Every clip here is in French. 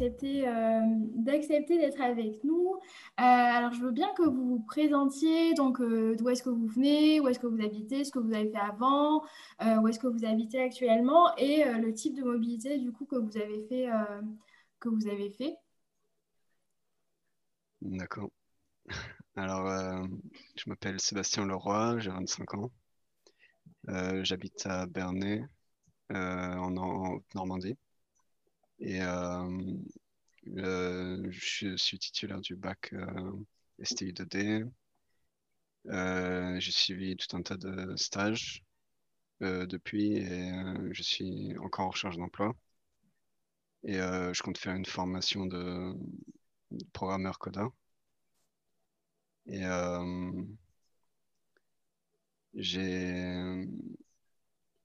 d'accepter d'accepter d'être avec nous. alors, je veux bien que vous vous présentiez, donc d'où est-ce que vous venez, où est-ce que vous habitez, ce que vous avez fait avant, où est-ce que vous habitez actuellement? Et le type de mobilité du coup que vous avez fait. D'accord. Alors, euh, je m'appelle Sébastien Leroy, j'ai 25 ans. Euh, j'habite à Bernay, euh, en, Normandie. Et je suis titulaire du bac STI 2D. j'ai suivi tout un tas de stages depuis et je suis encore en recherche d'emploi. Et je compte faire une formation de programmeur codin. Et euh, j'ai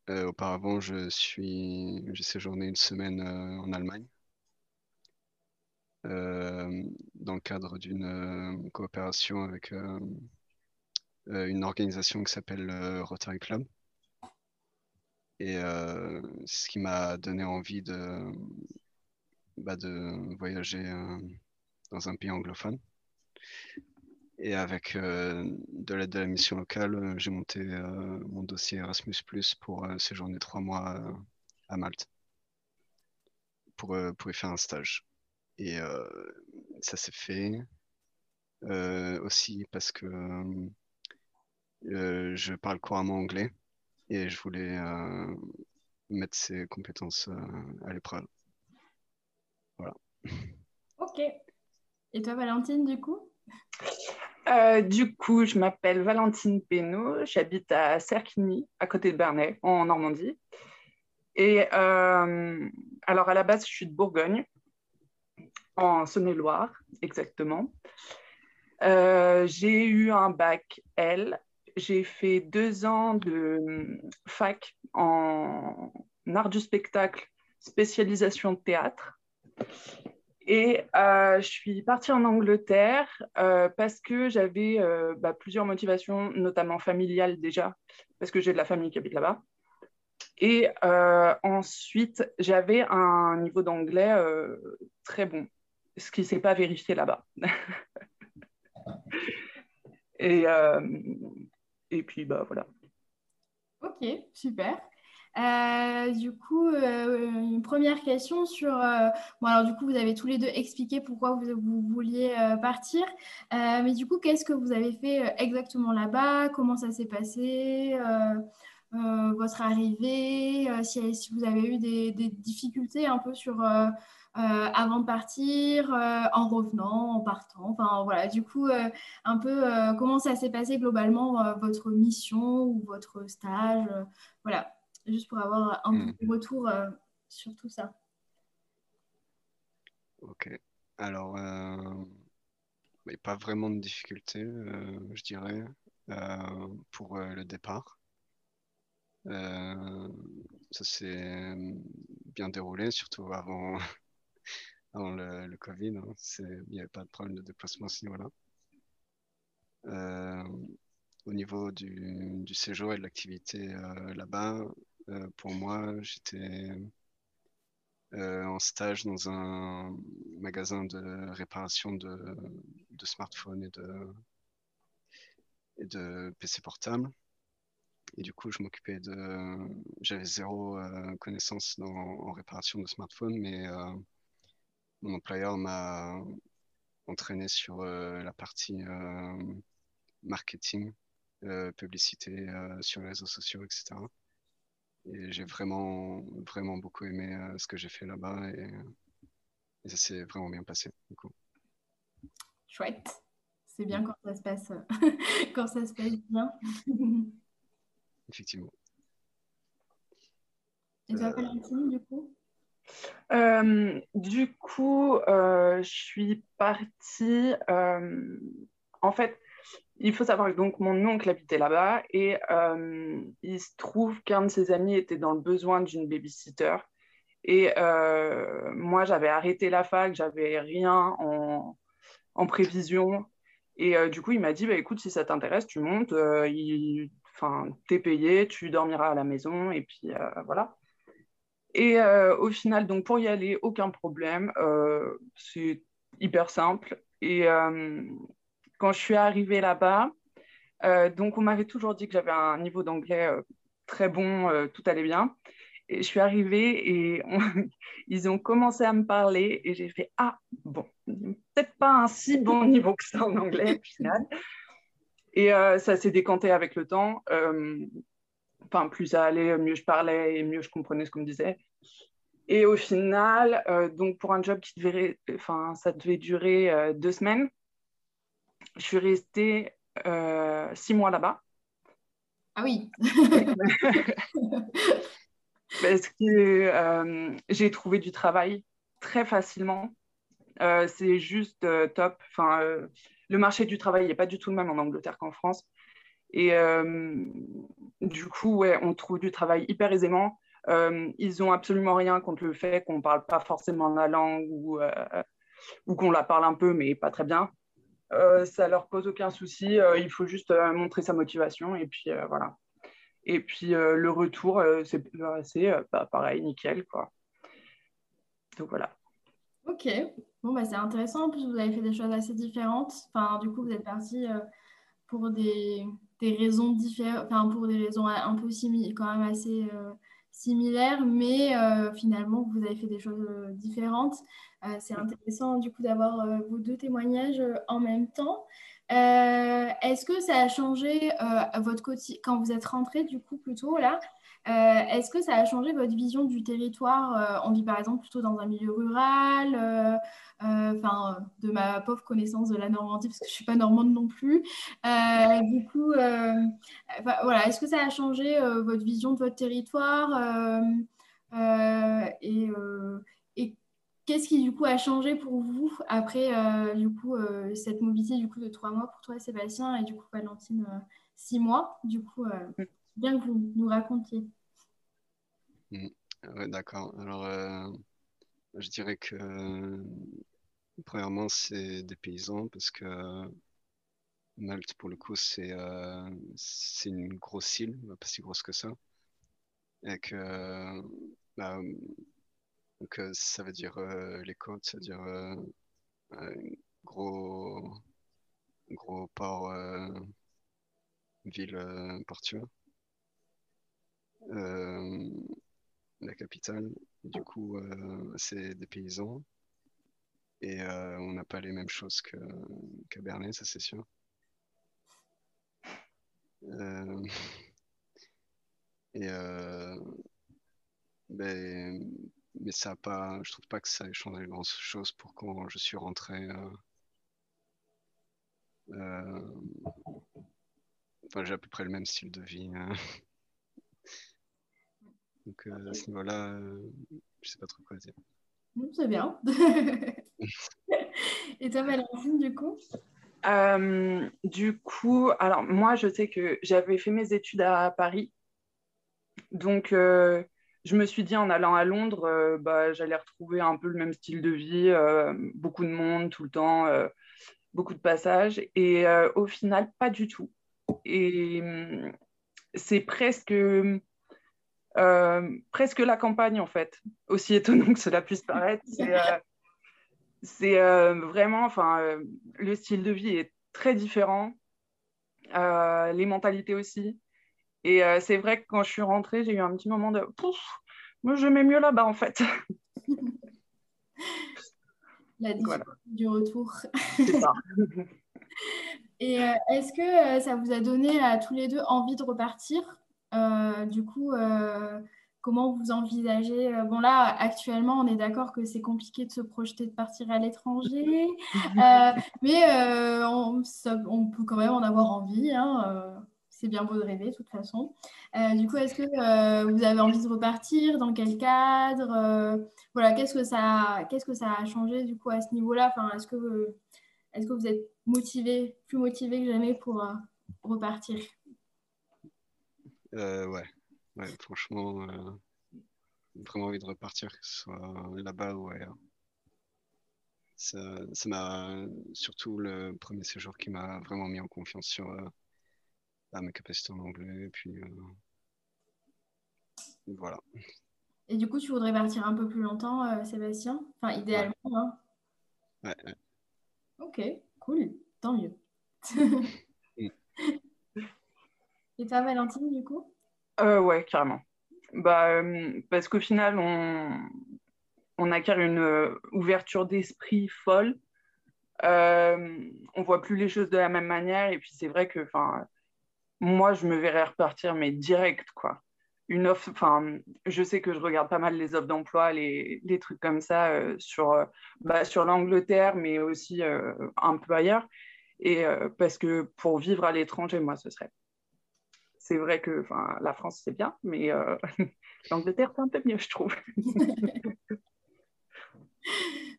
euh, auparavant, je suis, j'ai séjourné une semaine euh, en Allemagne dans le cadre d'une coopération avec une organisation qui s'appelle Rotary Club. Et ce qui m'a donné envie de, bah, de voyager dans un pays anglophone. Et avec euh, de l'aide de la mission locale, euh, j'ai monté euh, mon dossier Erasmus pour séjourner trois mois à Malte pour, pour y faire un stage. Et ça s'est fait aussi parce que je parle couramment anglais et je voulais mettre ces compétences à l'épreuve. Voilà. Ok. Et toi, Valentine, du coup? euh, du coup, je m'appelle Valentine Pénaud, j'habite à Cerquigny, à côté de Bernay, en Normandie. Et euh, alors, à la base, je suis de Bourgogne, en Saône-et-Loire, exactement. Euh, j'ai eu un bac L. J'ai fait deux ans de fac en art du spectacle, spécialisation théâtre. Et euh, je suis partie en Angleterre euh, parce que j'avais euh, bah, plusieurs motivations, notamment familiales déjà, parce que j'ai de la famille qui habite là-bas. Et ensuite, j'avais un niveau d'anglais très bon, ce qui ne s'est pas vérifié là-bas. et, et puis, bah voilà. Ok, super. Euh, du coup, euh, une première question sur. Euh, bon, alors, du coup, vous avez tous les deux expliqué pourquoi vous, vouliez partir. mais du coup, qu'est-ce que vous avez fait exactement là-bas? Comment ça s'est passé? Votre arrivée? Si, si, vous avez eu des, des difficultés un peu sur. avant de partir, en revenant, en partant? Enfin voilà, du coup, un peu comment ça s'est passé globalement votre mission ou votre stage? voilà, juste pour avoir un mm. retour euh, sur tout ça. Ok. Alors, euh, pas vraiment de difficulté, euh, je dirais, pour le départ. ça s'est bien déroulé, surtout avant, avant le, Covid. Hein. Il n'y avait pas de problème de déplacement à ce niveau-là. au niveau du, du, séjour et de l'activité là-bas, euh, pour moi, j'étais euh, en stage dans un magasin de réparation de, smartphones et de, PC portables. Et du coup, je m'occupais de. J'avais zéro euh, connaissance en réparation de smartphones, mais mon employeur m'a entraîné sur la partie marketing, publicité sur les réseaux sociaux, etc. Et j'ai vraiment, vraiment beaucoup aimé euh, ce que j'ai fait là-bas et, ça s'est vraiment bien passé. Du coup. Chouette. C'est bien quand ça se passe, quand ça se passe bien. Effectivement. Et toi, euh, Valentine, du coup? Euh, Du coup, je suis partie. en fait, il faut savoir que donc mon oncle habitait là-bas et euh, il se trouve qu'un de ses amis était dans le besoin d'une babysitter. Et euh, moi, j'avais arrêté la fac, j'avais rien en, en, prévision. Et euh, du coup, il m'a dit bah, écoute, si ça t'intéresse, tu montes, il... enfin, t'es payé, tu dormiras à la maison. Et puis voilà. Et au final, donc pour y aller, aucun problème. C'est hyper simple. Et quand je suis arrivée là-bas, donc on m'avait toujours dit que j'avais un niveau d'anglais très bon, tout allait bien. Et je suis arrivée et ils ont commencé à me parler et j'ai fait Ah, bon, peut-être pas un si bon niveau que ça en anglais au final. Et ça s'est décanté avec le temps enfin, plus ça allait, mieux je parlais et mieux je comprenais ce qu'on me disait. Et au final, euh, donc pour un job qui devait, enfin, ça devait durer euh, deux semaines, je suis restée euh, six mois là-bas. Ah oui. Parce que j'ai trouvé du travail très facilement. c'est juste top. Enfin, le marché du travail n'est pas du tout le même en Angleterre qu'en France. Et euh, du coup, ouais, on trouve du travail hyper aisément. Euh, ils n'ont absolument rien contre le fait qu'on ne parle pas forcément la langue ou, euh, ou qu'on la parle un peu, mais pas très bien. Ça leur pose aucun souci. il faut juste montrer sa motivation et puis voilà. Et puis le retour, c'est bah, pareil, nickel. Quoi. Donc voilà. Ok, bon, bah, c'est intéressant. En plus, vous avez fait des choses assez différentes. Enfin, du coup, vous êtes parti pour des, raisons différentes, enfin pour des raisons un peu quand même assez euh, similaires, mais euh, finalement vous avez fait des choses euh, différentes. c'est intéressant du coup d'avoir vos deux témoignages en même temps. Est-ce que ça a changé votre quotidien quand vous êtes rentré du coup plutôt là Est-ce que ça a changé votre vision du territoire On vit par exemple plutôt dans un milieu rural euh, enfin, de ma pauvre connaissance de la Normandie, parce que je ne suis pas normande non plus. Euh, du coup, euh, voilà, est-ce que ça a changé votre vision de votre territoire et, qu'est-ce qui du coup a changé pour vous après du coup cette mobilité du coup de trois mois pour toi Sébastien et du coup Valentine six mois du coup bien que vous nous racontiez. Mmh. D'accord. Alors je dirais que premièrement, c'est des paysans parce que Malte, pour le coup, c'est euh, c'est une grosse île, pas si grosse que ça. Et que bah, donc, euh, ça veut dire euh, les côtes, ça veut dire gros, gros port, ville portuaire. La capitale. Du coup, c'est des paysans. Et euh, on n'a pas les mêmes choses qu'à qu Bernay, ça c'est sûr. Euh, et euh, ben, mais ça pas, je trouve pas que ça ait changé grand chose pour quand je suis rentré. j'ai à peu près le même style de vie. Hein. Donc à ce niveau-là, je sais pas trop quoi dire. C'est bien. Et toi, Valentine, du coup? Euh, Du coup, alors moi, je sais que j'avais fait mes études à Paris. Donc, euh, je me suis dit en allant à Londres, euh, bah, j'allais retrouver un peu le même style de vie, beaucoup de monde tout le temps, beaucoup de passages. Et au final, pas du tout. Et hum, c'est presque euh, presque la campagne en fait, aussi étonnant que cela puisse paraître. C'est euh, euh, vraiment, enfin, le style de vie est très différent, les mentalités aussi. Et c'est vrai que quand je suis rentrée, j'ai eu un petit moment de Pouf, moi je mets mieux là-bas en fait. La voilà. du retour. Ça. Et est-ce que ça vous a donné à tous les deux envie de repartir? euh, du coup, euh, comment vous envisagez euh, Bon, là, actuellement, on est d'accord que c'est compliqué de se projeter de partir à l'étranger, mais on, on, peut quand même en avoir envie. Hein, c'est bien beau de rêver, de toute façon. du coup, est-ce que vous avez envie de repartir Dans quel cadre Voilà, qu'est-ce que ça, qu'est-ce que ça a changé du coup à ce niveau-là? Enfin, Est-ce que, est-ce que vous êtes motivé, plus motivé que jamais pour repartir? Euh, ouais. ouais, franchement, euh, vraiment envie de repartir, que ce soit là-bas ou ailleurs. Ça m'a surtout le premier séjour qui m'a vraiment mis en confiance sur euh, bah, mes capacités en anglais. Et puis voilà. Et du coup, tu voudrais partir un peu plus longtemps, Sébastien? Enfin, idéalement. Hein. Ouais, ouais. Ok, cool. Tant mieux. Et toi, Valentine, du coup? Euh, Ouais, carrément. Bah, euh, parce qu'au final, on, acquiert une euh, ouverture d'esprit folle. Euh, on voit plus les choses de la même manière. Et puis, c'est vrai que moi, je me verrais repartir, mais direct, quoi. Une offre, enfin, je sais que je regarde pas mal les offres d'emploi, les, les, trucs comme ça sur, bah, sur l'Angleterre, mais aussi un peu ailleurs. Et parce que pour vivre à l'étranger, moi, ce serait c'est vrai que la France, c'est bien, mais euh, l'Angleterre, c'est un peu mieux, je trouve.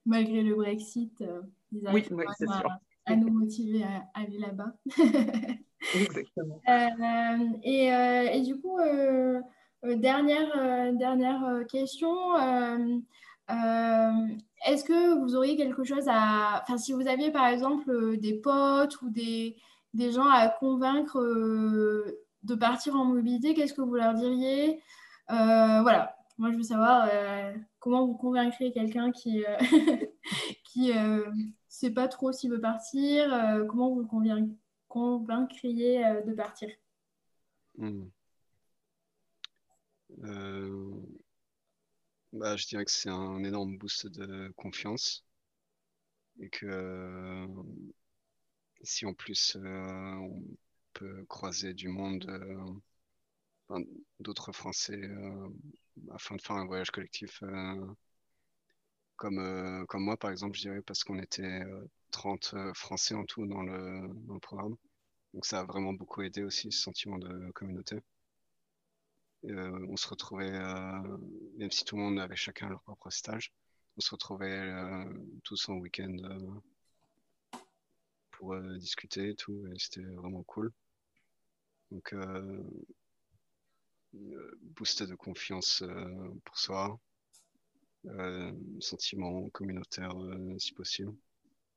Malgré le Brexit, euh, ils arrivent oui, à, nous motiver à, aller là-bas. Exactement. Euh, et, et, du coup, dernière, dernière question. Est-ce que vous auriez quelque chose à... Enfin, si vous aviez par exemple des potes ou des, des gens à convaincre de partir en mobilité, qu'est-ce que vous leur diriez? Euh, Voilà, moi je veux savoir euh, comment vous convaincrez quelqu'un qui ne euh, sait pas trop s'il veut partir, comment vous le convaincriez de partir? Hmm. bah, Je dirais que c'est un énorme boost de confiance et que si en plus on croiser du monde, euh, d'autres Français, euh, afin de faire un voyage collectif euh, comme, comme moi, par exemple, je dirais, parce qu'on était 30 Français en tout dans le, dans le, programme. Donc ça a vraiment beaucoup aidé aussi ce sentiment de communauté. on se retrouvait, même si tout le monde avait chacun leur propre stage, on se retrouvait tous en week-end pour discuter et tout, et c'était vraiment cool. Donc, euh, boost de confiance euh, pour soi, euh, sentiment communautaire si possible.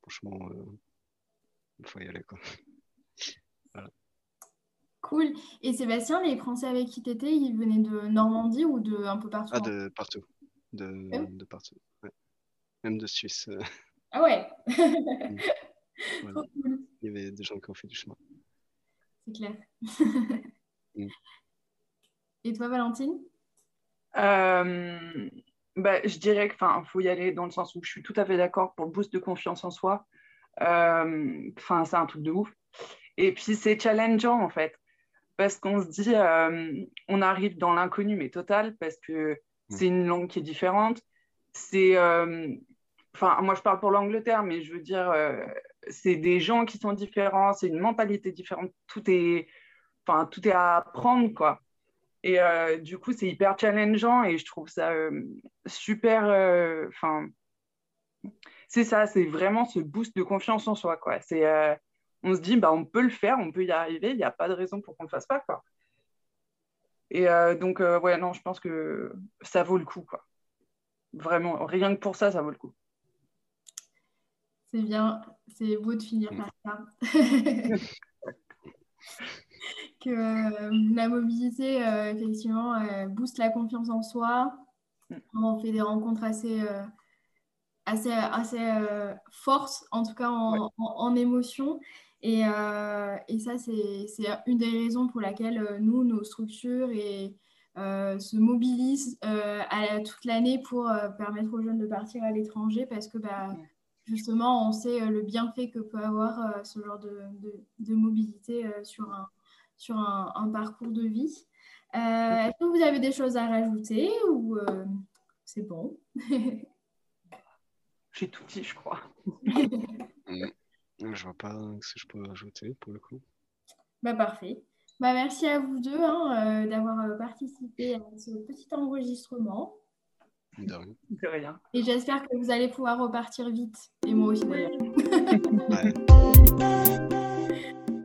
Franchement, il faut y aller. Quoi. Cool. Et Sébastien, les Français avec qui tu étais, ils venaient de Normandie ou de un peu partout Ah, de partout. De, de partout. Même de Suisse. Ah ouais mm. Il y avait des gens qui ont fait du chemin clair. Mm. Et toi, Valentine? Euh, bah, Je dirais qu'il faut y aller dans le sens où je suis tout à fait d'accord pour le boost de confiance en soi. Euh, enfin, c'est un truc de ouf. Et puis, c'est challengeant, en fait. Parce qu'on se dit, euh, on arrive dans l'inconnu, mais total, parce que mm. c'est une langue qui est différente. C'est. Enfin, moi, je parle pour l'Angleterre, mais je veux dire, c'est des gens qui sont différents, c'est une mentalité différente, tout est, à apprendre, quoi. Et euh, du coup, c'est hyper challengeant et je trouve ça euh, super. Euh, enfin, c'est ça, c'est vraiment ce boost de confiance en soi, on se dit, bah, on peut le faire, on peut y arriver, il n'y a pas de raison pour qu'on ne le fasse pas, quoi. Et donc, ouais, non, je pense que ça vaut le coup, quoi. Vraiment, rien que pour ça, ça vaut le coup. C'est bien, c'est beau de finir par ça. que euh, la mobilité, euh, effectivement, euh, booste la confiance en soi. On fait des rencontres assez, assez, assez fortes, en tout cas en, en, émotion. Et, et ça, c'est une des raisons pour laquelle nous, nos structures et, se mobilisent à, toute l'année pour permettre aux jeunes de partir à l'étranger parce que bah, justement, on sait euh, le bienfait que peut avoir euh, ce genre de, mobilité euh, sur, un, sur un, parcours de vie. Est-ce que vous avez des choses à rajouter ou c'est bon? J'ai tout dit, je crois. je vois pas ce que je peux rajouter pour le coup. Bah, parfait. Bah, merci à vous deux hein, d'avoir participé à ce petit enregistrement. Et j'espère que vous allez pouvoir repartir vite. Et moi aussi d'ailleurs.